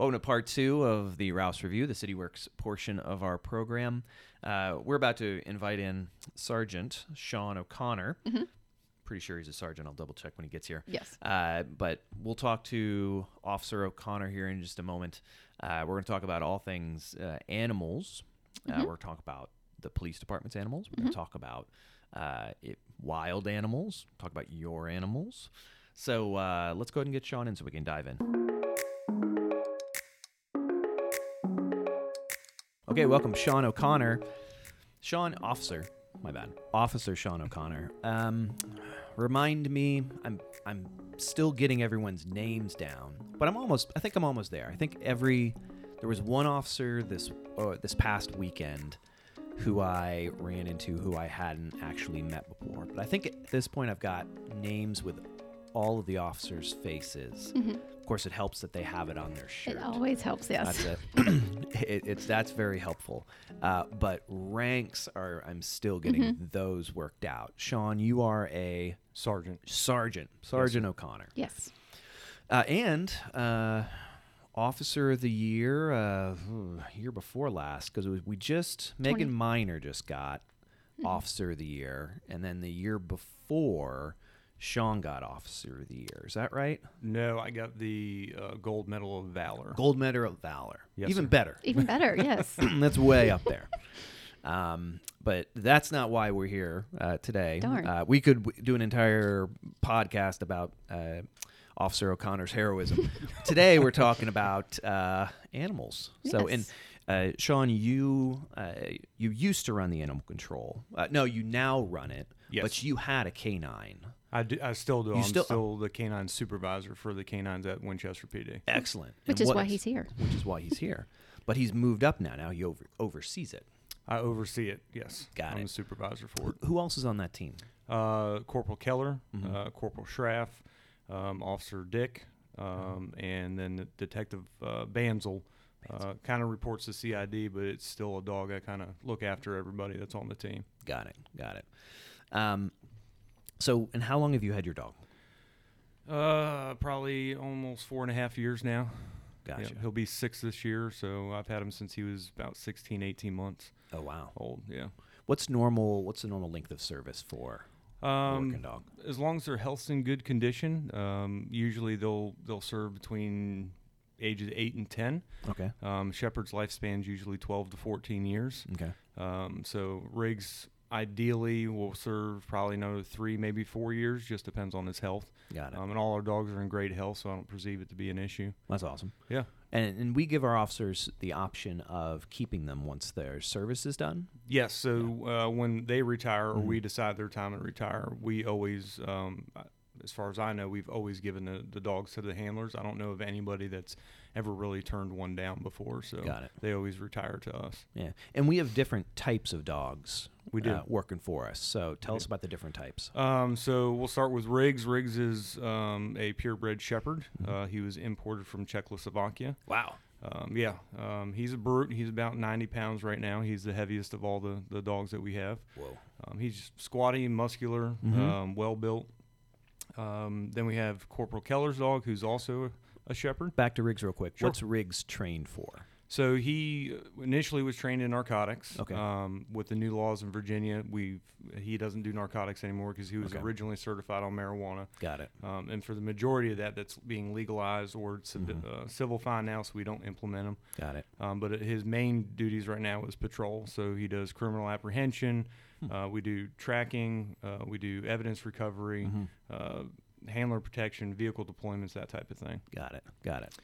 Welcome to part two of the Rouss Review, the City Works portion of our program. Uh, we're about to invite in Sergeant Sean O'Connor. Pretty sure he's a sergeant. I'll double check when he gets here. Yes. Uh, but we'll talk to Officer O'Connor here in just a moment. Uh, we're going to talk about all things uh, animals. Uh, we're going to talk about the police department's animals. We're going to talk about uh, it, wild animals. Talk about your animals. So uh, let's go ahead and get Sean in so we can dive in. Okay, welcome, Sean O'Connor. Sean, officer, my bad, Officer Sean O'Connor. Um, remind me, I'm I'm still getting everyone's names down, but I'm almost. I think I'm almost there. I think every there was one officer this uh, this past weekend who I ran into who I hadn't actually met before. But I think at this point I've got names with all of the officers' faces. Of course, it helps that they have it on their shirt. It always helps, yes. That's it. it. It's that's very helpful. Uh, but ranks are I'm still getting Mm-hmm. those worked out. Sean, you are a Sergeant. sergeant, Sergeant O'Connor, Yes. uh, and uh, officer of the year uh, year before last because we just Megan Miner just got Hmm. officer of the year, and then the year before. Sean got Officer of the Year. Is that right? No, I got the uh, gold medal of valor. Gold Medal of Valor. Yes, Even sir. better. Even better, yes. that's way up there. Um, but that's not why we're here uh, today. Darn. Uh, we could w- do an entire podcast about uh, Officer O'Connor's heroism. today we're talking about uh, animals. So, and uh, Sean, you uh, you used to run the animal control. Uh, no, you now run it. Yes. But you had a canine. I, do, I still do. I'm still- still, the canine supervisor for the canines at Winchester PD. Excellent. Which And is what- why he's here. Which is why he's here. But he's moved up now. Now he over, oversees it. I oversee it. Yes, Got it. I'm the supervisor for it. Who else is on that team? Uh, Corporal Keller, Mm-hmm. uh, Corporal Schraff, um, Officer Dick, um, and then the Detective uh, Banzel. Uh, kind of reports to CID, but it's still a dog. I kind of look after everybody that's on the team. Got it. Got it. Um, so, and how long have you had your dog? Uh, probably almost four and a half years now. Gotcha. Yeah, he'll be six this year, so I've had him since he was about 16, 18 months Oh wow. old. Yeah. What's normal? What's the normal length of service for a working Um, dog? as long as their health's in good condition, um, usually they'll they'll serve between ages eight and ten. Okay. Um, Shepherd's lifespan's usually twelve to fourteen years. Okay. Um, so Riggs ideally will serve probably another three, maybe four years. Just depends on his health. Got it. Um, and all our dogs are in great health, so I don't perceive it to be an issue. That's awesome. Yeah. And and we give our officers the option of keeping them once their service is done. Yes. So uh, when they retire or Mm-hmm. we decide their time to retire, we always, um, as far as I know, we've always given the, the dogs to the handlers. I don't know of anybody that's ever really turned one down before. So Got it. they always retire to us. Yeah. And we have different types of dogs. We do. uh, working for us. So tell us do. about the different types. Um, so we'll start with Riggs. Riggs is um, a purebred shepherd. Mm-hmm. Uh, he was imported from Czechoslovakia. Wow. Um, yeah, um, he's a brute. He's about 90 pounds right now. He's the heaviest of all the, the dogs that we have. Whoa. Um, he's squatty, muscular, Mhm. um, well built. Um, then we have Corporal Keller's dog, who's also a, shepherd. Back to Riggs real quick. Sure. What's Riggs trained for? So he uh, initially was trained in narcotics. Okay. Um, with the new laws in Virginia, we he doesn't do narcotics anymore because he was Okay. originally certified on marijuana. Got it. Um, and for the majority of that, that's being legalized or Mm-hmm. uh, civil fine now, so we don't implement them. Got it. Um, but his main duties right now is patrol. So he does criminal apprehension. Hmm. Uh, we do tracking. Uh, we do evidence recovery, Mm-hmm. uh, handler protection, vehicle deployments, that type of thing. Got it. Got it.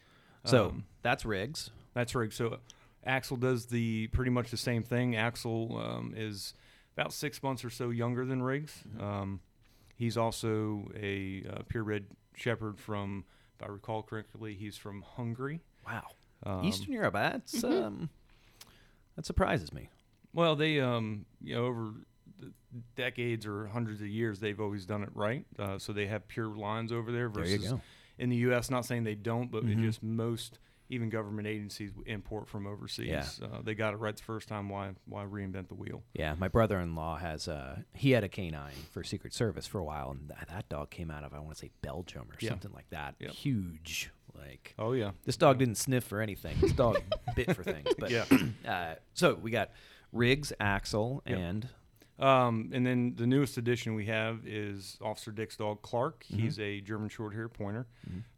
So Um, that's Riggs. That's right. So Axel does the pretty much the same thing. Axel um, is about six months or so younger than Riggs. Um, he's also a uh, purebred shepherd from, if I recall correctly, he's from Hungary. Wow. Um, Eastern Europe. That's um, that surprises me. Well, they, um, you know, over decades or hundreds of years, they've always done it right. Uh, so they have pure lines over there There versus go. in the U.S. Not saying they don't, but Mhm. just most even government agencies import from overseas. Yeah. Uh, they got it right the first time. Why why reinvent the wheel? Yeah, my brother-in-law has uh he had a canine for Secret Service for a while, and that, that dog came out of I want to say Belgium or Yeah. something like that. Yeah. Huge, Like Oh yeah. this dog didn't sniff for anything. This dog bit for things. But Yeah. uh, so we got Riggs, Axel, Yep. and Um, and then the newest addition we have is Officer Dick's dog Clark. Mm-hmm. He's a German Shorthair Pointer.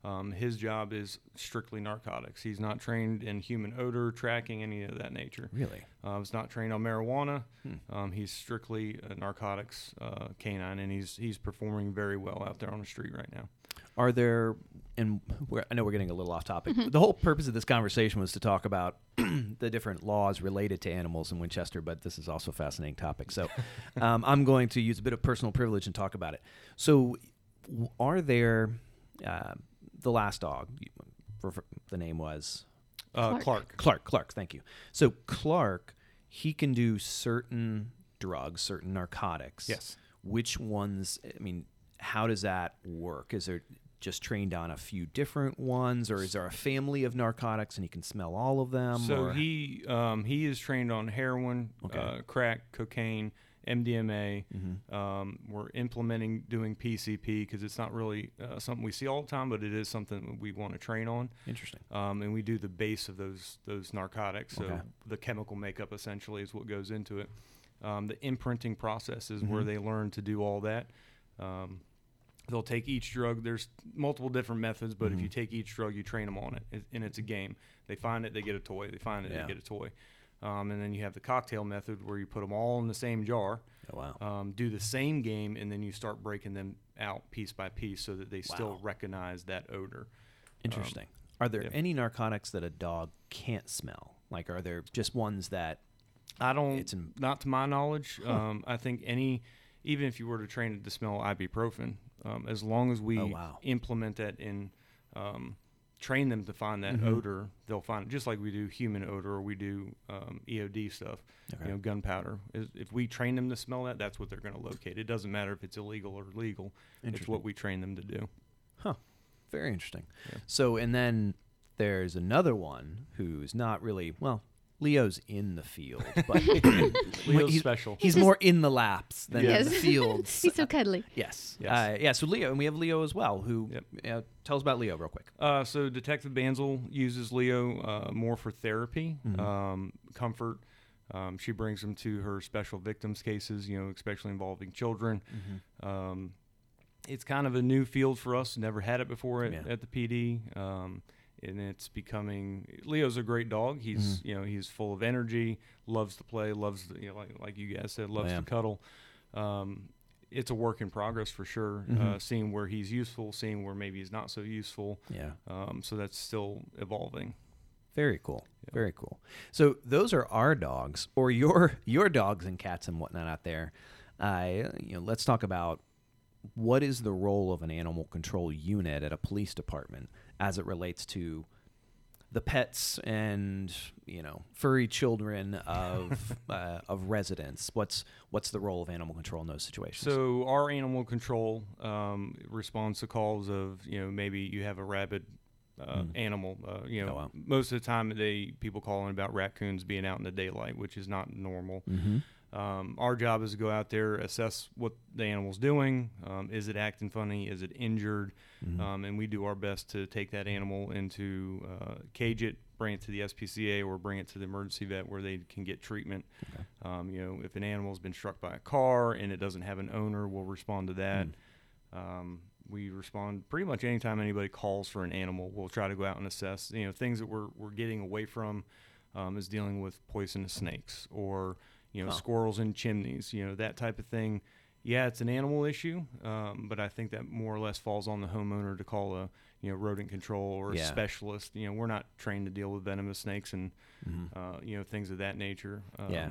Um, his job is strictly narcotics. He's not trained in human odor tracking, any of that nature. really. Uh, he's not trained on marijuana. Hmm. Um, he's strictly a narcotics uh, canine, and he's he's performing very well out there on the street right now. Are there, and we're, I know we're getting a little off topic. but The whole purpose of this conversation was to talk about the different laws related to animals in Winchester, but this is also a fascinating topic. So um, I'm going to use a bit of personal privilege and talk about it. So, are there, uh, the last dog, you- refer- the name was Uh, Clark. Clark. Clark. Clark, thank you. So, Clark, he can do certain drugs, certain narcotics. Yes. Which ones, I mean, how does that work? Is there just trained on a few different ones, or is there a family of narcotics and he can smell all of them? So or- he um, he is trained on heroin, Okay. uh, crack, cocaine, MDMA. Mhm. Um, we're implementing doing PCP because it's not really uh, something we see all the time, but it is something that we want to train on. Interesting. Um, and we do the base of those those narcotics. So Okay. the chemical makeup essentially is what goes into it. Um, the imprinting process is where Mhm. they learn to do all that. Um, they'll take each drug. There's multiple different methods, but if you Mhm. take each drug, you train them on it, and it's a game. They find it, they get a toy. They find it, Yeah. they get a toy. Um, and then you have the cocktail method where you put them all in the same jar, Oh, wow. um, do the same game, and then you start breaking them out piece by piece so that they still recognize that odor. Interesting. are there yeah. any narcotics that a dog can't smell? Like, are there just ones that I don't. It's in- not to my knowledge. Um, I think any, even if you were to train it to smell ibuprofen, um, as long as we Oh, wow. implement that in, um, train them to find that Mhm. odor, they'll find it. Just like we do human odor or we do um, EOD stuff. Okay. You know, gunpowder. If we train them to smell that, that's what they're going to locate. It doesn't matter if it's illegal or legal. It's what we train them to do. Huh. Very interesting. Yeah. So, and then there's another one who's not really, well, Leo's in the field, but Leo's he's, special. he's more in the laps than in the fields. He's so cuddly. yes. Yes. Uh, yeah. So Leo, and we have Leo as well. Who? Yep. Uh, tell us about Leo real quick. Uh, so Detective Banzel uses Leo uh, more for therapy, Mhm. um, comfort. Um, she brings him to her special victims cases, you know, especially involving children. Um, it's kind of a new field for us. Never had it before at, Yeah. at the PD, um, and it's becoming. Leo's a great dog. He's Mhm. you know he's full of energy, loves to play, loves the, you know, like like you guys said, loves yeah. to cuddle. Um, it's a work in progress for sure. Uh, Mhm. seeing where he's useful, seeing where maybe he's not so useful. Yeah. Um, so that's still evolving. Very cool. Yeah. Very cool. So those are our dogs, or your your dogs and cats and whatnot out there. Uh, you know, let's talk about what is the role of an animal control unit at a police department as it relates to the pets and you know furry children of uh, of residents. What's what's the role of animal control in those situations? So our animal control um, responds to calls of you know maybe you have a rabid uh, Mm. animal. Uh, you know, Oh, wow. most of the time they people calling about raccoons being out in the daylight, which is not normal. mm-hmm. Um, our job is to go out there, assess what the animal's doing. Um, is it acting funny? Is it injured? Mhm. Um, and we do our best to take that animal into uh, cage it, bring it to the SPCA, or bring it to the emergency vet where they can get treatment. Okay. Um, you know, if an animal's been struck by a car and it doesn't have an owner, we'll respond to that. Mm. Um, we respond pretty much anytime anybody calls for an animal. We'll try to go out and assess. You know, things that we're we're getting away from um, is dealing with poisonous snakes or you know Oh. squirrels in chimneys. You know that type of thing. Yeah, it's an animal issue, um, but I think that more or less falls on the homeowner to call a you know rodent control or a specialist. You know, we're not trained to deal with venomous snakes and Mhm. uh, you know things of that nature. Um, Yeah.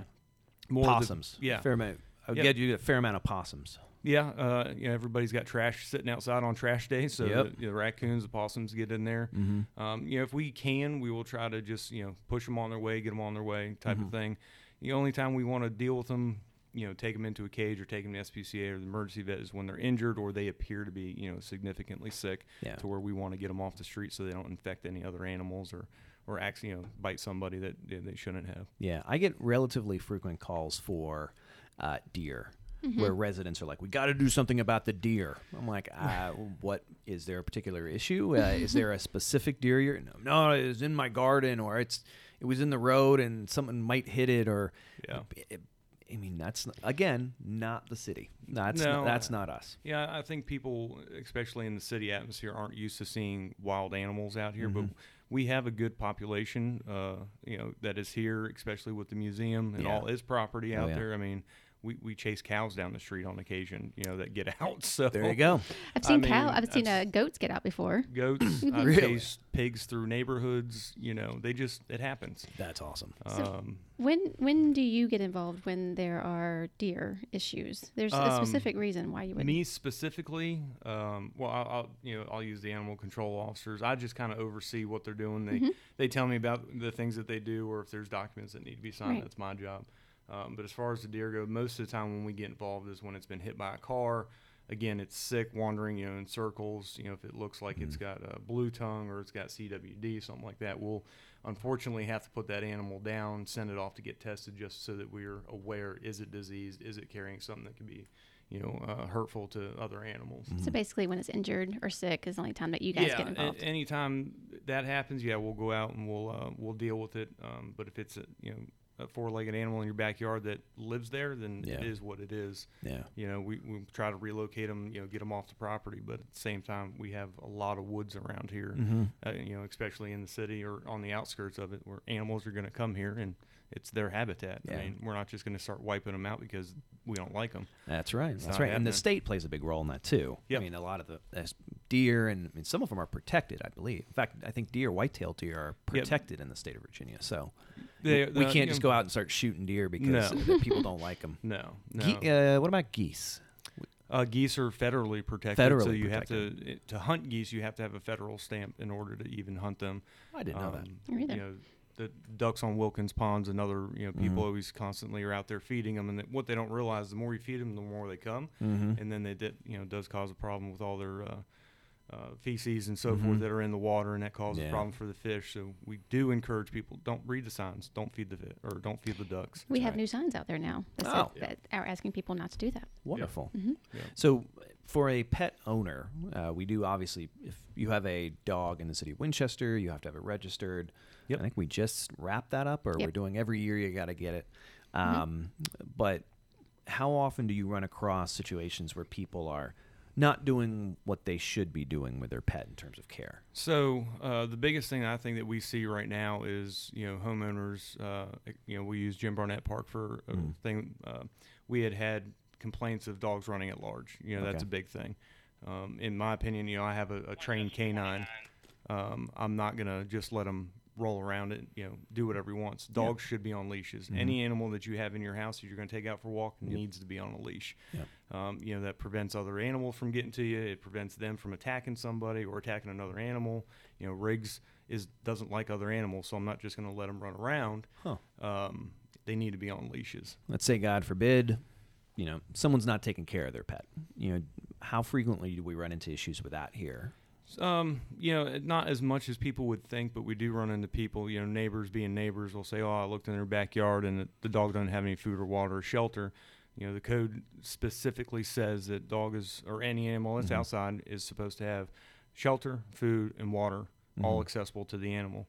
more of the- possums. yeah. Fair amount. I Yep. get you a fair amount of possums. Yeah, uh, you know, everybody's got trash sitting outside on trash day, so Yep. the, the raccoons, the possums get in there. Mm-hmm. Um, you know, if we can, we will try to just you know push them on their way, get them on their way, type Mhm. of thing. The only time we want to deal with them, you know, take them into a cage or take them to SPCA or the emergency vet is when they're injured or they appear to be you know significantly sick, Yeah. to where we want to get them off the street so they don't infect any other animals or or actually you know bite somebody that they shouldn't have. Yeah, I get relatively frequent calls for uh, deer. where residents are like, "We got to do something about the deer." I'm like, uh, "What is there a particular issue? Uh, is there a specific deer? You're, no, no, it was in my garden, or it's it was in the road, and someone might hit it, or Yeah. It- I mean, that's again not the city. That's No, not, that's not us. Yeah, I think people, especially in the city atmosphere, aren't used to seeing wild animals out here. But Mm-hmm. we have a good population, uh, you know, that is here, especially with the museum and Yeah. all its property Oh, out yeah. there. I mean, we, we chase cows down the street on occasion, you know, that get out. So There you go. I've I seen cow. mean, I've seen uh, goats get out before. Goats, I've Really? chased pigs through neighborhoods. You know, they just it happens. That's awesome. So- Um, When when do you get involved when there are deer issues? There's a Um, specific reason why you would. Me specifically, um, well, I'll, I'll you know I'll use the animal control officers. I just kind of oversee what they're doing. They Mm-hmm. they tell me about the things that they do, or if there's documents that need to be signed. Right. That's my job. Um, but as far as the deer go, most of the time when we get involved is when it's been hit by a car. Again, it's sick, wandering, you know, in circles. You know, if it looks like it's got a blue tongue or it's got CWD, something like that, we'll unfortunately have to put that animal down, send it off to get tested, just so that we're aware: is it diseased? Is it carrying something that could be you know, uh, hurtful to other animals. so basically, when it's injured or sick is the only time that you guys yeah, get a- involved. anytime that happens, yeah, we'll go out and we'll uh, we'll deal with it. Um, but if it's a you know a four-legged animal in your backyard that lives there, then Yeah. it is what it is. Yeah. You know, we, we try to relocate them, you know, get them off the property, but at the same time, we have a lot of woods around here, Mm-hmm. uh, you know, especially in the city or on the outskirts of it, where animals are going to come here and it's their habitat. Yeah. I mean, we're not just going to start wiping them out because we don't like them. That's right. It's That's right. And the state plays a big role in that too. Yep. I mean, a lot of the deer and I mean, some of them are protected, I believe. In fact, I think deer, white-tailed deer, are Yep. protected in the state of Virginia. So They- we can't you just know- go out and start shooting deer because No. uh, people don't like them. No, no. Ge- uh, what about geese? Uh, geese are federally protected, federally so Federally you have to to hunt geese. You have to have a federal stamp in order to even hunt them. I didn't know that. Um, either. You know, the ducks on Wilkins Ponds and other you know people Mhm. always constantly are out there feeding them, and that what they don't realize, the more you feed them, the more they come, Mm-hmm. and then they did you know does cause a problem with all their. Uh, uh, feces and so Mhm. forth that are in the water, and that causes Yeah. problems for the fish. So we do encourage people: don't read the signs, don't feed the fi- or don't feed the ducks. we have right. new signs out there now that, Oh. said, that are asking people not to do that. Wonderful. hmm Yeah. So, for a pet owner, uh, we do obviously, if you have a dog in the city of Winchester, you have to have it registered. Yep. I think we just wrapped that up, or Yep. we're doing every year you got to get it. Um, But how often do you run across situations where people are not doing what they should be doing with their pet in terms of care? So uh, the biggest thing I think that we see right now is you know homeowners. Uh, you know we use Jim Barnett Park for a Mm. thing. Uh, we had had complaints of dogs running at large. You know that's a big thing. Um, in my opinion, you know I have a, a trained canine. Um, I'm not gonna just let him roll around it. You know do whatever he wants. Dogs should be on leashes. Mhm. Any animal that you have in your house that you're gonna take out for a walk Yep. needs to be on a leash. Yep. Um, you know that prevents other animals from getting to you. It prevents them from attacking somebody or attacking another animal. You know, Riggs is doesn't like other animals, so I'm not just going to let them run around. Huh. Um, they need to be on leashes. Let's say, God forbid, you know, someone's not taking care of their pet. You know, how frequently do we run into issues with that here? Um, you know, not as much as people would think, but we do run into people. You know, neighbors being neighbors will say, "Oh, I looked in their backyard and the, dog doesn't have any food or water or shelter." You know, the code specifically says that dog is or any animal that's Mhm. outside is supposed to have shelter, food, and water all Mhm. accessible to the animal.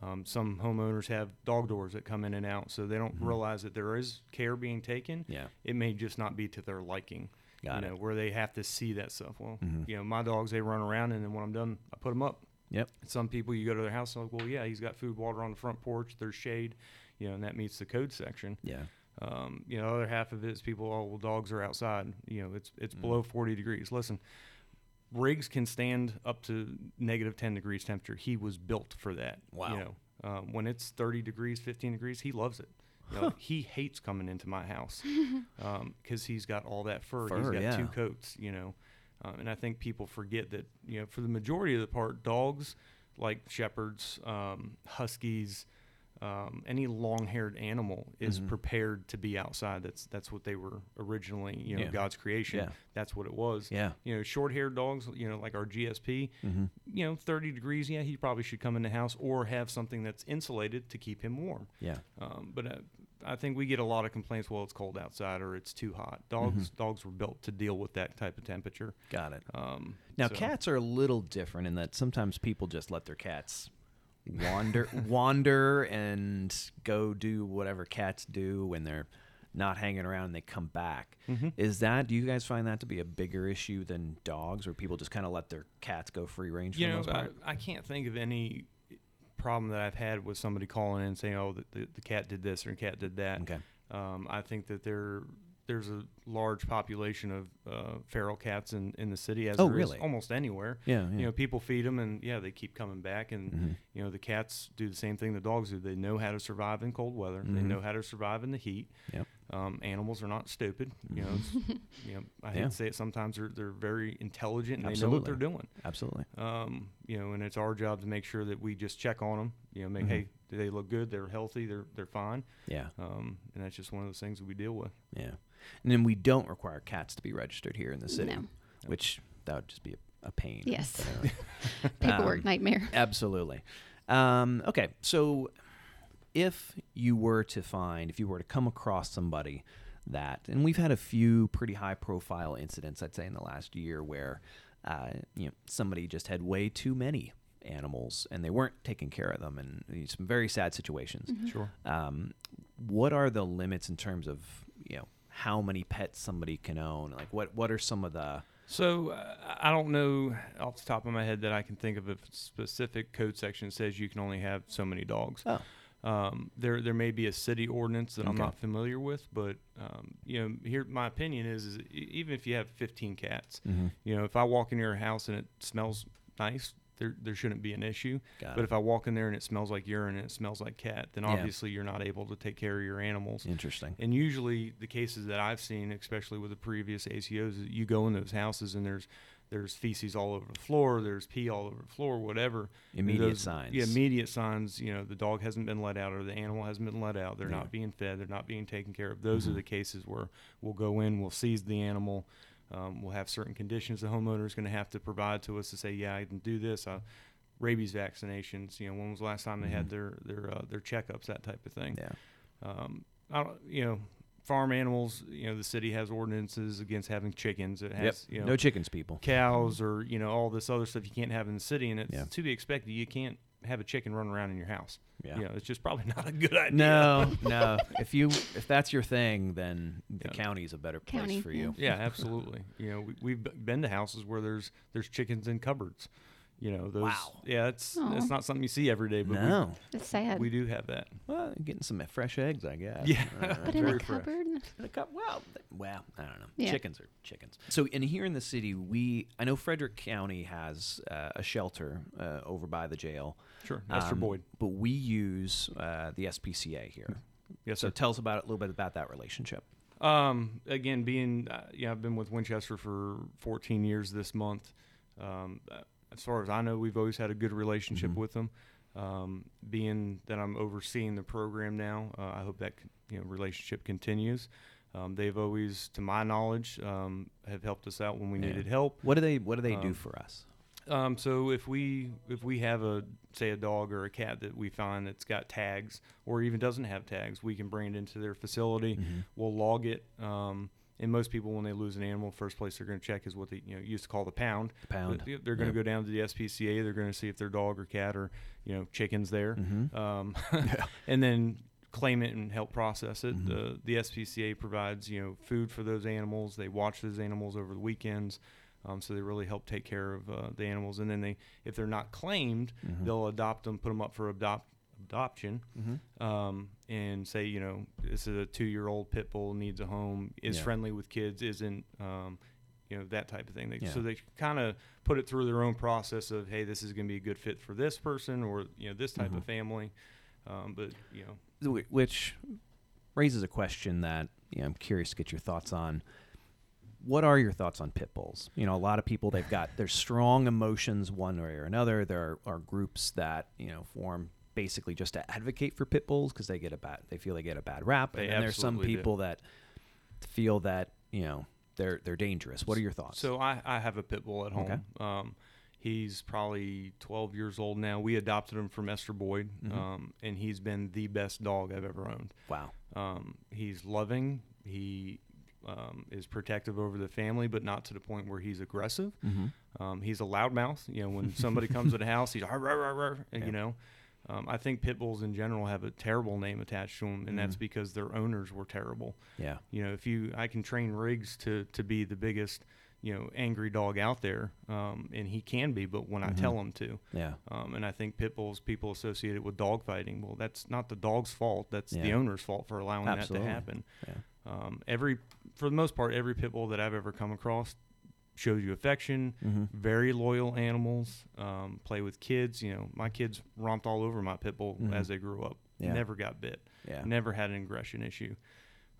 Um, some homeowners have dog doors that come in and out, so they don't Mhm. realize that there is care being taken. Yeah, It may just not be to their liking got you it. know, where they have to see that stuff. Well, Mhm. you know, my dogs they run around, and then when I'm done, I put them up. Yep. Some people, you go to their house, and like, well, yeah, he's got food, water on the front porch. There's shade, you know, and that meets the code section. Yeah. Um, you know, the other half of it is people, oh, well, dogs are outside. You know, it's it's Mm. below 40 degrees. Listen, Riggs can stand up to negative 10 degrees temperature. He was built for that. Wow. You know, um, when it's 30 degrees, 15 degrees, he loves it. You know, He hates coming into my house because he's got all that fur. he's Fur, got yeah. two coats. You know, um, and I think people forget that. You know, for the majority of the part, dogs like shepherds, um, huskies. Um, any long-haired animal is Mhm. prepared to be outside. That's that's what they were originally. You know, Yeah. God's creation. Yeah. That's what it was. Yeah. You know, short-haired dogs. You know, like our GSP. Mm-hmm. You know, 30 degrees. Yeah, he probably should come in the house or have something that's insulated to keep him warm. Yeah. Um, but uh, I think we get a lot of complaints. Well, it's cold outside or it's too hot. Dogs dogs were built to deal with that type of temperature. Got it. Um, Now, so- cats are a little different in that sometimes people just let their cats wander, wander, and go do whatever cats do when they're not hanging around and they come back. Mhm. Is that? Do you guys find that to be a bigger issue than dogs, where people just kind of let their cats go free range you the know, I. I can't think of any problem that I've had with somebody calling in saying, "Oh, the, the, the cat did this or the cat did that." Okay. Um, I think that there there's a large population of uh, feral cats in, in the city, as Oh, really? almost anywhere. Yeah. yeah. You know, people feed them, and yeah, they keep coming back. And Mhm. you know, the cats do the same thing the dogs do. They know how to survive in cold weather. They Mhm. know how to survive in the heat. Yep. Um, animals are not stupid. You know, it's- you know, I hate Yeah. to say it. Sometimes they're they're very intelligent and they know what they're doing. Absolutely. Um, you know, and it's our job to make sure that we just check on them. You know, make Mhm. hey, do they look good? They're healthy. They're they're fine. Yeah. Um, and that's just one of those things that we deal with. Yeah. And then we don't require cats to be registered here in the city, No. which that would just be a, a pain. Yes. Paperwork Um, nightmare. Absolutely. Um, okay, so if you were to find, if you were to come across somebody that, and we've had a few pretty high profile incidents, I'd say, in the last year where, uh, you know, somebody just had way too many animals and they weren't taking care of them, and some very sad situations. Sure. Um, what are the limits in terms of, you know, how many pets somebody can own? Like, what what are some of the So uh, I don't know off the top of my head that I can think of a specific code section that says you can only have so many dogs. oh Um, there there may be a city ordinance that I'm not familiar with, but um, you know, here my opinion is, is even if you have 15 cats, mm-hmm. you know, if I walk in your house and it smells nice, there there shouldn't be an issue. got But it. if I walk in there and it smells like urine and it smells like cat, then Yeah. obviously you're not able to take care of your animals. Interesting. And usually the cases that I've seen, especially with the previous ACOs, is you go in those houses and there's there's feces all over the floor, there's pee all over the floor, whatever. Immediate Those- signs. Yeah, immediate signs. You know, the dog hasn't been let out or the animal hasn't been let out. They're Yeah. not being fed. They're not being taken care of. Those are Mhm. the cases where we'll go in, we'll seize the animal. Um, we'll have certain conditions the homeowner is going to have to provide to us to say, yeah, I can do this. Uh, rabies vaccinations. You know, when was the last time they had Mhm. their their uh, their checkups, that type of thing. Yeah. Um, I don't, you know, farm animals. You know, the city has ordinances against having chickens. It Yep. has, you know, no chickens, people. cows or you know all this other stuff you can't have in the city, and it's Yeah. to be expected. You can't have a chicken running around in your house. Yeah. You know, it's just probably not a good idea. No, no. If you if that's your thing, then the Yeah. county's a better place County, for you. Yeah, absolutely. you know, we, we've been to houses where there's there's chickens in cupboards. You know, those. Wow. Yeah, it's Aw. it's not something you see every day, but No. That's sad. we, we do have that. Well, getting some fresh eggs, I guess. Yeah. Uh, but in a very fresh. cupboard. in a cup. Well, th- well, I don't know. Yeah. Chickens are chickens. So, in here in the city, we I know Frederick County has uh, a shelter uh, over by the jail. Sure, Esther Um, Boyd. But we use uh, the SPCA here. Yes, So sir. tell us about it, a little bit about that relationship. Um, again, being uh, yeah, I've been with Winchester for 14 years this month. Um, uh, as far as I know, we've always had a good relationship Mhm. with them. Um, being that I'm overseeing the program now, uh, I hope that you know relationship continues. Um, they've always, to my knowledge, um, have helped us out when we Yeah. needed help. What do they What do they do Um, for us? Um, so if we if we have a say a dog or a cat that we find that's got tags or even doesn't have tags, we can bring it into their facility. Mhm. We'll log it. Um, and most people, when they lose an animal, first place they're going to check is what they you know used to call the pound. The pound. They're going to Yeah. go down to the SPCA. They're going to see if their dog or cat or you know chickens there, Mhm. um, and then claim it and help process it. Mhm. The the SPCA provides you know food for those animals. They watch those animals over the weekends. Um, so they really help take care of uh, the animals, and then they, if they're not claimed, Mhm. they'll adopt them, put them up for adopt adoption, Mhm. um, and say, you know, this is a two-year-old pit bull needs a home, is Yeah. friendly with kids, isn't, um, you know, that type of thing. They, Yeah. So they kind of put it through their own process of, hey, this is going to be a good fit for this person or you know this type Mhm. of family. Um, but you know, which raises a question that you know, I'm curious to get your thoughts on. What are your thoughts on pit bulls? You know, a lot of people they've got their strong emotions one way or another. There are, are groups that you know form basically just to advocate for pit bulls because they get a bad they feel they get a bad rap, They and then there's some absolutely do. people that feel that you know they're they're dangerous. What are your thoughts? So I, I have a pit bull at home. Okay. Um, He's probably 12 years old now. We adopted him from Esther Boyd, Mhm. um, and he's been the best dog I've ever owned. Wow. Um, he's loving. He um, is protective over the family, but not to the point where he's aggressive. Mm-hmm. Um, he's a loudmouth. You know, when somebody comes to the house, he's "Arr, arr, arr, arr," and, Yeah. you know. Um, I think pit bulls in general have a terrible name attached to them, and that's Mhm. because their owners were terrible. Yeah. You know, if you, I can train Riggs to to be the biggest, you know, angry dog out there, um, and he can be, but when I Mhm. tell him to, Yeah. um, and I think pit bulls people associate it with dog fighting. Well, that's not the dog's fault. That's the owner's fault for allowing Absolutely. that to happen. Yeah. Um, every, for the most part, every pit bull that I've ever come across shows you affection. Mm-hmm. Very loyal animals. Um, play with kids. You know, my kids romped all over my pit bull Mhm. as they grew up. Yeah. Never got bit. Yeah. Never had an aggression issue.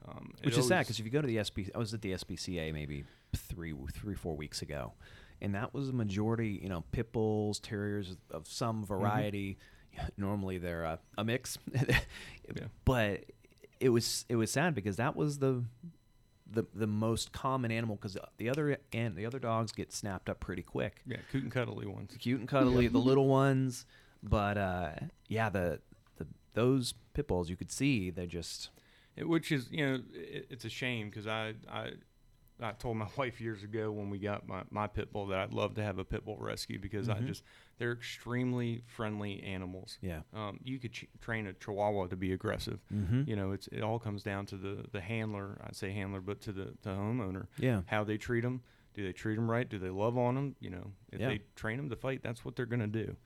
Um, Which is sad because if you go to the SB, I was at the SPCA maybe three, three, four weeks ago, and that was a majority, you know, pit bulls, terriers of some Mm-hmm. variety. Normally they're uh, a mix, Yeah. but it was it was sad because that was the the the most common animal because the other and the other dogs get snapped up pretty quick. yeah, cute and cuddly ones. Cute and cuddly, the little ones, but uh, yeah, the the those pit bulls you could see they're just It, which is you know it, it's a shame because I, I I told my wife years ago when we got my, my pit bull that I'd love to have a pit bull rescue because I Mhm. just they're extremely friendly animals. yeah. Um, you could ch- train a Chihuahua to be aggressive. Mm-hmm. You know, it's it all comes down to the the handler. I'd say handler, but to the the homeowner, Yeah. how they treat them. Do they treat them right? Do they love on them? You know, if Yeah. they train them to fight, that's what they're gonna do.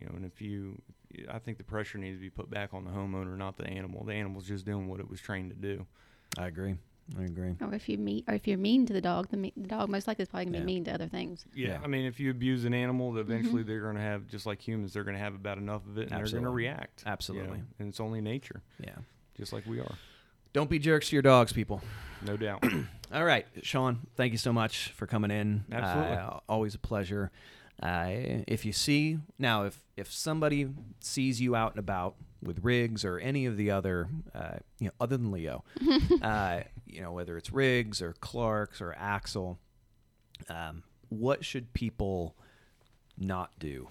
You know, and if you, I think the pressure needs to be put back on the homeowner, not the animal. The animal's just doing what it was trained to do. I agree. I agree. Or if you mean, or if you're mean to the dog, the, me- the dog most likely is probably gonna Yeah. be mean to other things. Yeah, Yeah. I mean, if you abuse an animal, eventually they're going to have, just like humans, they're going to have about enough of it, and they're going to Absolutely. react. you know, Absolutely. and it's only nature, Yeah. just like we are, Don't be jerks to your dogs, people. no doubt. All right, Sean, thank you so much for coming in. Absolutely. Uh, always a pleasure. Uh, if you see now, if if somebody sees you out and about with Riggs or any of the other, uh, you know, other than Leo, uh, you know, whether it's Riggs or Clark's or Axel, um, what should people not do?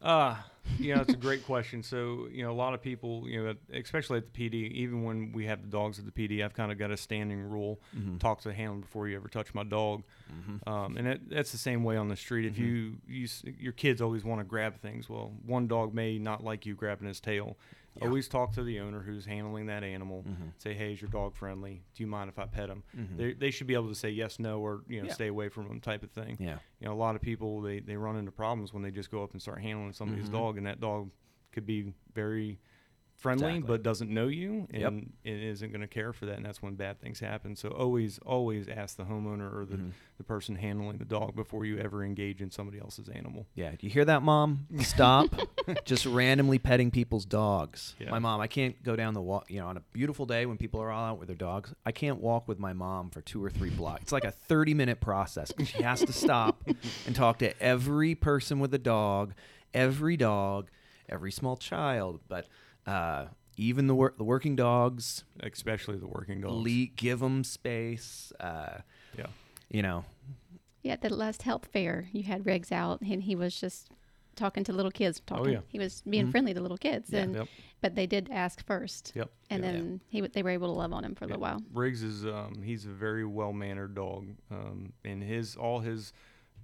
Uh, you know, it's a great question. So, you know, a lot of people, you know, especially at the PD, even when we have the dogs at the PD, I've kind of got a standing rule: Mhm. talk to the handler before you ever touch my dog. Mhm. Um, and that, that's the same way on the street. If Mhm. you, you, your kids always want to grab things. Well, one dog may not like you grabbing his tail. Yeah. Always talk to the owner who's handling that animal. Mhm. Say, hey, is your dog friendly? Do you mind if I pet him? Mhm. They, they should be able to say yes, no, or you know, Yeah. stay away from them, type of thing. Yeah. You know, a lot of people they, they run into problems when they just go up and start handling somebody's Mhm. dog, and that dog could be very friendly Exactly. but doesn't know you and Yep. it isn't going to care for that, and that's when bad things happen. So always, always ask the homeowner or the Mhm. the person handling the dog before you ever engage in somebody else's animal. Yeah, do you hear that, mom? Stop just randomly petting people's dogs. Yeah. My mom, I can't go down the walk, you know, on a beautiful day when people are all out with their dogs. I can't walk with my mom for two or three blocks. It's like a 30 minute process. She has to stop and talk to every person with a dog, every dog, every small child, but uh, even the, wor- the working dogs, especially the working dogs. le- give them space. Uh, Yeah. you know, Yeah, at the last health fair, you had Riggs out, and he was just talking to little kids. Talking, yeah. he was being Mhm. friendly to little kids, Yeah. and Yep. but they did ask first, Yep. and Yeah. then he w- they were able to love on him for a Yeah. little while. Riggs is um, he's a very well mannered dog, um, and his all his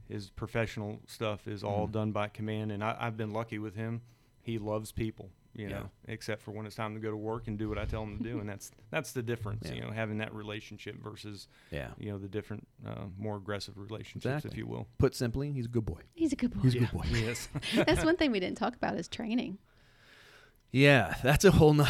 his professional stuff is all Mhm. done by command. And I, I've been lucky with him. He loves people, you Yeah. know, except for when it's time to go to work and do what I tell them to do, and that's that's the difference, Yeah. you know, having that relationship versus yeah. you know the different uh, more aggressive relationships, if you will. Put simply, he's a good boy. He's a good boy. He's a good boy. Yes. That's one thing we didn't talk about is training. Yeah, that's a whole nother,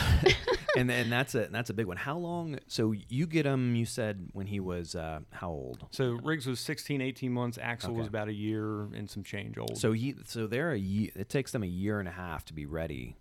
and and that's a that's a big one. How long? So you get him? You said when he was uh, how old? So Riggs was 16, 18 months. Axel was about a year and some change old. So he so they're a year. It takes them a year and a half to be ready,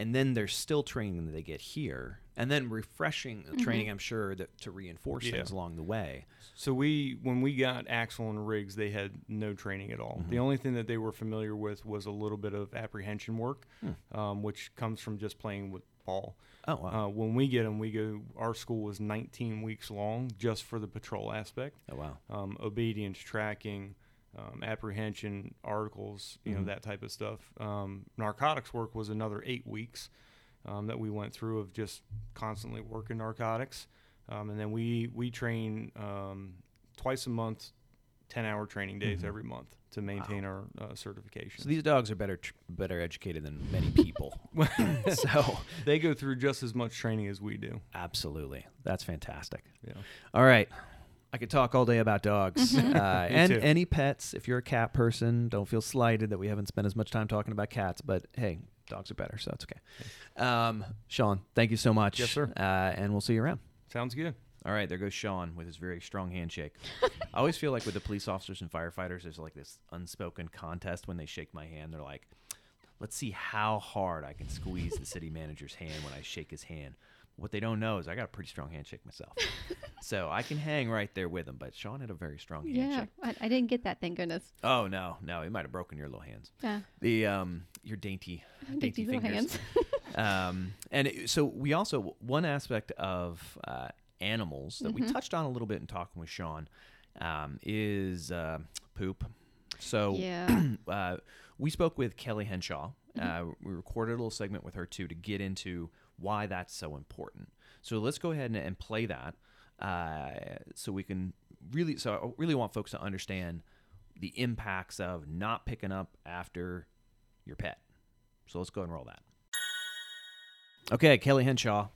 and then there's still training that they get here, and then refreshing training. I'm sure that to reinforce Yeah. things along the way. So we, when we got Axel and Riggs, they had no training at all. The Mhm. only thing that they were familiar with was a little bit of apprehension work, Hmm. um, which comes from just playing with ball. Oh wow! Uh, when we get them, we go. Our school was 19 weeks long, just for the patrol aspect, oh wow! um, obedience, tracking, um, apprehension articles, you know Mhm. that type of stuff. Um, narcotics work was another eight weeks um, that we went through of just constantly working narcotics, um, and then we we train um, twice a month, ten hour training days Mhm. every month to maintain our uh, certification. So these dogs are better tr- better educated than many people. so they go through just as much training as we do. absolutely, that's fantastic. Yeah. All right. I could talk all day about dogs uh, and too. any pets. If you're a cat person, don't feel slighted that we haven't spent as much time talking about cats. But hey, dogs are better, so it's okay. Um, Sean, thank you so much. Yes, sir. Uh, and we'll see you around. Sounds good. All right, there goes Sean with his very strong handshake. I always feel like with the police officers and firefighters, there's like this unspoken contest when they shake my hand. They're like, let's see how hard I can squeeze the city manager's hand when I shake his hand. What they don't know is I got a pretty strong handshake myself. so I can hang right there with him, but Sean had a very strong Yeah, handshake. I, I didn't get that. Thank goodness. Oh, no, no, he might have broken your little hands. Yeah, The, um, your dainty, dainty, dainty little fingers. hands. um, and it, so we also one aspect of uh, animals that we Mhm. touched on a little bit in talking with Sean um, is uh, poop. So yeah. uh, we spoke with Kelly Henshaw. Uh, we recorded a little segment with her too to get into why that's so important. So let's go ahead and, and play that uh, so we can really. So I really want folks to understand the impacts of not picking up after your pet. So let's go and roll that. Okay, Kelly Henshaw,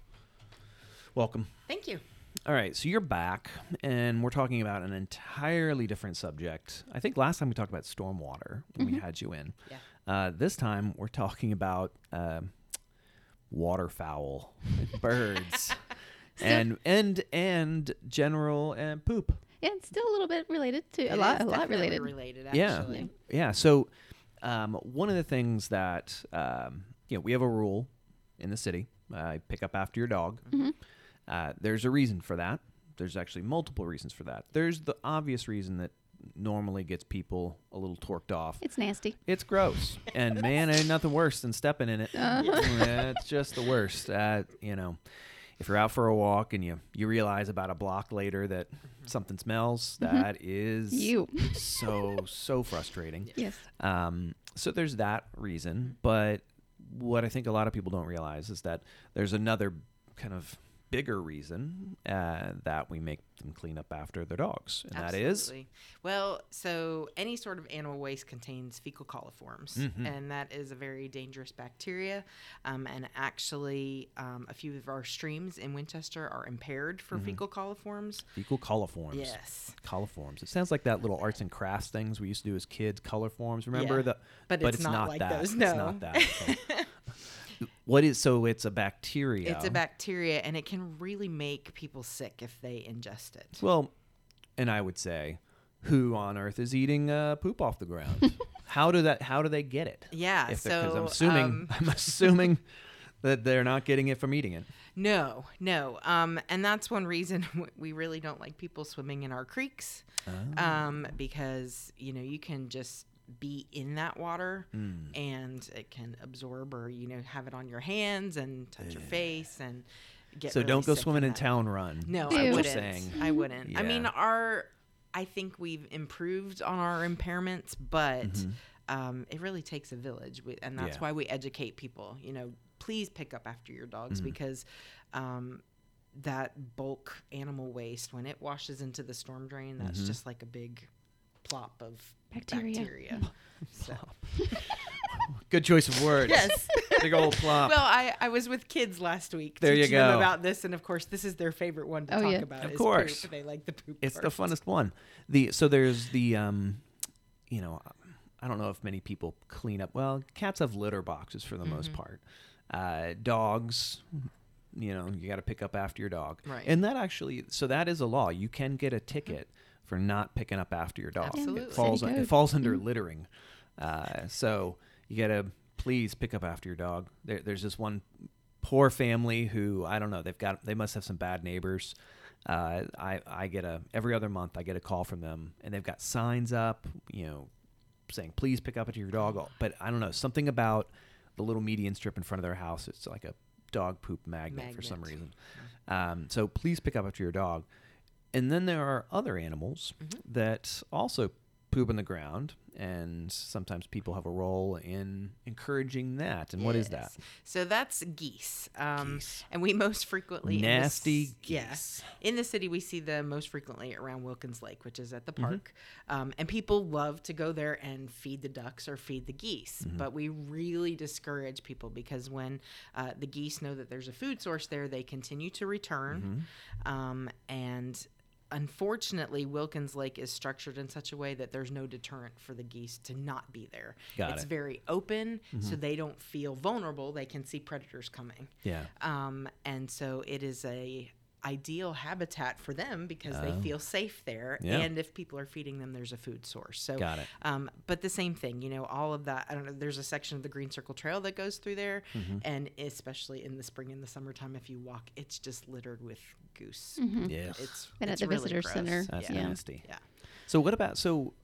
welcome. Thank you. All right, so you're back, and we're talking about an entirely different subject. I think last time we talked about stormwater when we had you in. Yeah. Uh, this time we're talking about um waterfowl, birds, and and and general and poop. yeah, it's still a little bit related to a It lot, a lot related. related Yeah. actually. Yeah. So um, one of the things that um, you know we have a rule in the city: uh, pick up after your dog. Mhm. Uh, there's a reason for that. There's actually multiple reasons for that. There's the obvious reason that normally gets people a little torqued off. It's nasty. It's gross, and man, ain't nothing worse than stepping in it. Uh-huh. Yeah, it's just the worst. Uh, you know, if you're out for a walk and you you realize about a block later that something smells, that is You. so so frustrating. Yes. Um, so there's that reason, but what I think a lot of people don't realize is that there's another kind of bigger reason uh, that we make them clean up after their dogs, and that is Well, so any sort of animal waste contains fecal coliforms, Mhm. and that is a very dangerous bacteria. Um, and actually, um, a few of our streams in Winchester are impaired for Mm-hmm. fecal coliforms. fecal coliforms. Yes. Coliforms. It sounds like that little arts and crafts things we used to do as kids. Color forms. Remember Yeah. the? But it's not like that. those, It's no. not that. So- what is so? It's a bacteria. It's a bacteria, and it can really make people sick if they ingest it. Well, and I would say, who on earth is eating uh, poop off the ground? how do that? How do they get it? Yeah, If so I'm assuming um, I'm assuming that they're not getting it from eating it. No, no. Um, and that's one reason we really don't like people swimming in our creeks. Oh. Um, because, you know, you can just be in that water Hmm. and it can absorb or, you know, have it on your hands and touch your face and get So really don't go swimming in that. Town Run. No, Ew. I wouldn't. saying. I wouldn't. I mean, our, I think we've improved on our impairments, but Mhm. um, it really takes a village, we, and that's Yeah. why we educate people. You know, please pick up after your dogs Mhm. because um, that bulk animal waste, when it washes into the storm drain, that's Mhm. just like a big plop of Bacteria. bacteria. So- Good choice of words. yes. Big old plop. well, I, I was with kids last week There you teaching them go. about this, and of course, this is their favorite one to Oh, talk yeah. about. Of is course. poop. they like the poop. it's the part. funnest one. The so there's the um, you know, I don't know if many people clean up. Well, cats have litter boxes for the most Mm-hmm. part. Uh, dogs, you know, you got to pick up after your dog. Right. And that actually, so that is a law. You can get a ticket for not picking up after your dog. Absolutely. It falls City it falls under littering. Uh, so you got to please pick up after your dog. There, there's this one poor family who I don't know. They've got they must have some bad neighbors. Uh, I I get a every other month I get a call from them and they've got signs up, you know, saying please pick up after your dog. But I don't know something about the little median strip in front of their house. It's like a dog poop magnet, for some reason. Um, so please pick up after your dog. And then there are other animals Mm-hmm. that also poop on the ground, and sometimes people have a role in encouraging that. And what is that? So that's geese. Um, Geese. And we most frequently in the Nasty c- yeah. geese. In the city, we see them most frequently around Wilkins Lake, which is at the Mm-hmm. park. Um, and people love to go there and feed the ducks or feed the geese. Mm-hmm. But we really discourage people because when uh, the geese know that there's a food source there, they continue to return. Mm-hmm. Um, and unfortunately, Wilkins Lake is structured in such a way that there's no deterrent for the geese to not be there. Got it's it. very open, Mm-hmm. so they don't feel vulnerable. They can see predators coming. Yeah. Um, and so it is a ideal habitat for them because Oh. they feel safe there Yeah. and if people are feeding them there's a food source so Got it. um, but the same thing you know all of that i don't know there's a section of the green circle trail that goes through there Mm-hmm. and especially in the spring and the summertime if you walk it's just littered with goose Yes. it's And at the really visitor gross. center, That's yeah. nasty. yeah So what about so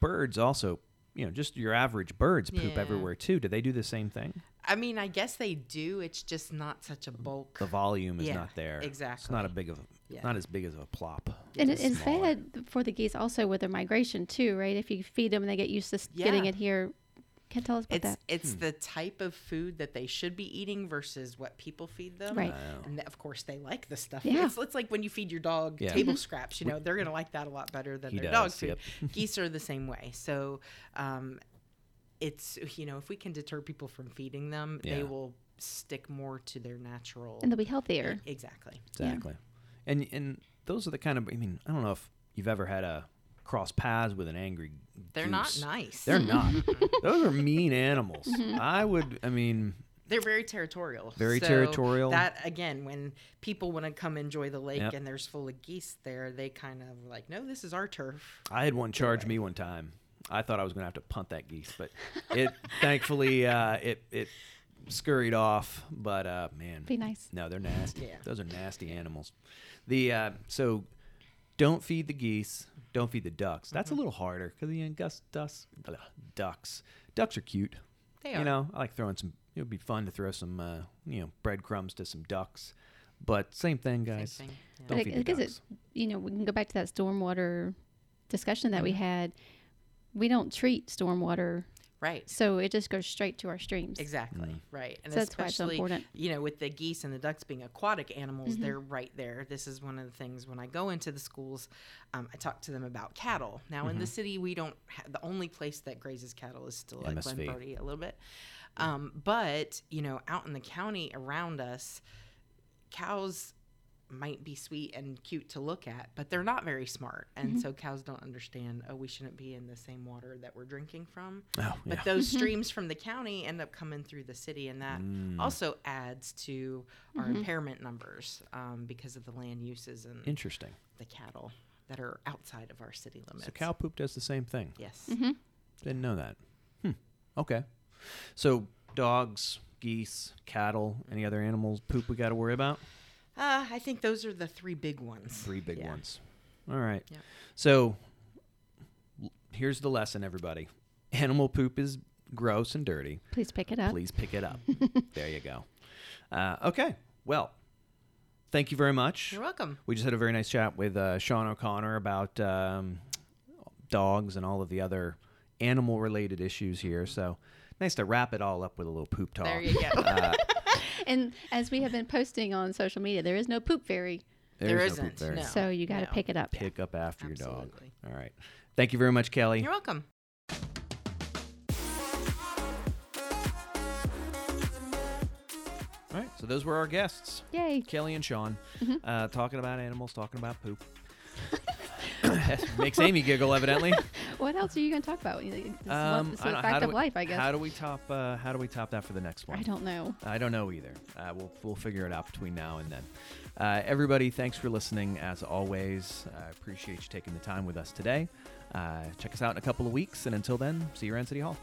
birds also, you know, just your average birds poop Yeah. everywhere too. Do they do the same thing? I mean i guess they do it's just not such a bulk The volume is Yeah, not there. It's exactly. not a big of Yeah. not as big as a plop. And it, It's it's smaller. for the geese also with their migration too, right? If you feed them and they get used to s getting it here, can't tell us about it's that. it's Hmm. the type of food that they should be eating versus what people feed them. Right. And of course, they like the stuff. Yeah. It's, it's like when you feed your dog Yeah. table scraps. You know, they're gonna like that a lot better than He their does, dog food. yep. Geese are the same way. So, um, it's you know, if we can deter people from feeding them, Yeah. they will stick more to their natural. and they'll be healthier. exactly. Exactly. And and those are the kind of I mean, I don't know if you've ever had a cross paths with an angry They're not nice. They're not. Those are mean animals. Mm-hmm. I would I mean, They're very territorial. Very So territorial. That again, when people want to come enjoy the lake Yep. and there's full of geese there, they kind of like, no, this is our turf. I had one charge me one time. I thought I was going to have to punt that geese, but it thankfully uh, it it scurried off. But uh, man, Be nice. No, they're nasty. Yeah. Those are nasty animals. The uh, so don't feed the geese. Don't feed the ducks. That's a little harder because the gus ducks ducks ducks are cute. They are. You know, I like throwing some. It would be fun to throw some uh, you know breadcrumbs to some ducks. But same thing, Same guys. thing, yeah. Don't But feed I the guess it, you know, we can go back to that stormwater discussion that we Mm-hmm. had. We don't treat stormwater, Right. so it just goes straight to our streams. Exactly. Mm. Right. And So that's why it's so especially, important. you know, with the geese and the ducks being aquatic animals, Mm-hmm. they're right there. This is one of the things when I go into the schools, um, I talk to them about cattle. Now, in the Mm-hmm. city, we don't, ha- the only place that grazes cattle is still at MSV. Glen Burnie a little bit. Um, but, you know, out in the county around us, cows might be sweet and cute to look at, but they're not very smart. And Mm-hmm. so cows don't understand, oh, we shouldn't be in the same water that we're drinking from. Oh, But yeah. those streams from the county end up coming through the city, and that Mm. also adds to our Mm-hmm. impairment numbers um, because of the land uses and Interesting. the cattle that are outside of our city limits. So cow poop does the same thing. Yes. Mm-hmm. Didn't know that. Hmm. Okay. So dogs, geese, cattle, any other animals poop we got to worry about? Uh, I think those are the three big ones. Three big Yeah. ones. All right. Yep. So here's the lesson, everybody. Animal poop is gross and dirty. Please pick it up. Please pick it up. there you go. Uh, okay. Well, thank you very much. You're welcome. We just had a very nice chat with uh, Sean O'Connor about um, dogs and all of the other animal related issues here. So nice to wrap it all up with a little poop talk. There you go. Uh, And as we have been posting on social media, there is no poop fairy, There there's no poop isn't, fairy. no. so you got to no. pick it up. Pick up after your dog. Absolutely. All right. Thank you very much, Kelly. You're welcome. All right. So those were our guests, Yay! Kelly and Sean, Mm-hmm. uh, talking about animals, talking about poop. Makes Amy giggle, evidently. What else are you going to talk about? This Um, this is a fact do of we- life, I guess. How do we top? Uh, how do we top that for the next one? I don't know. I don't know either. Uh, we'll we'll figure it out between now and then. Uh, everybody, thanks for listening. As always, I appreciate you taking the time with us today. Uh, check us out in a couple of weeks, and until then, see you around City Hall.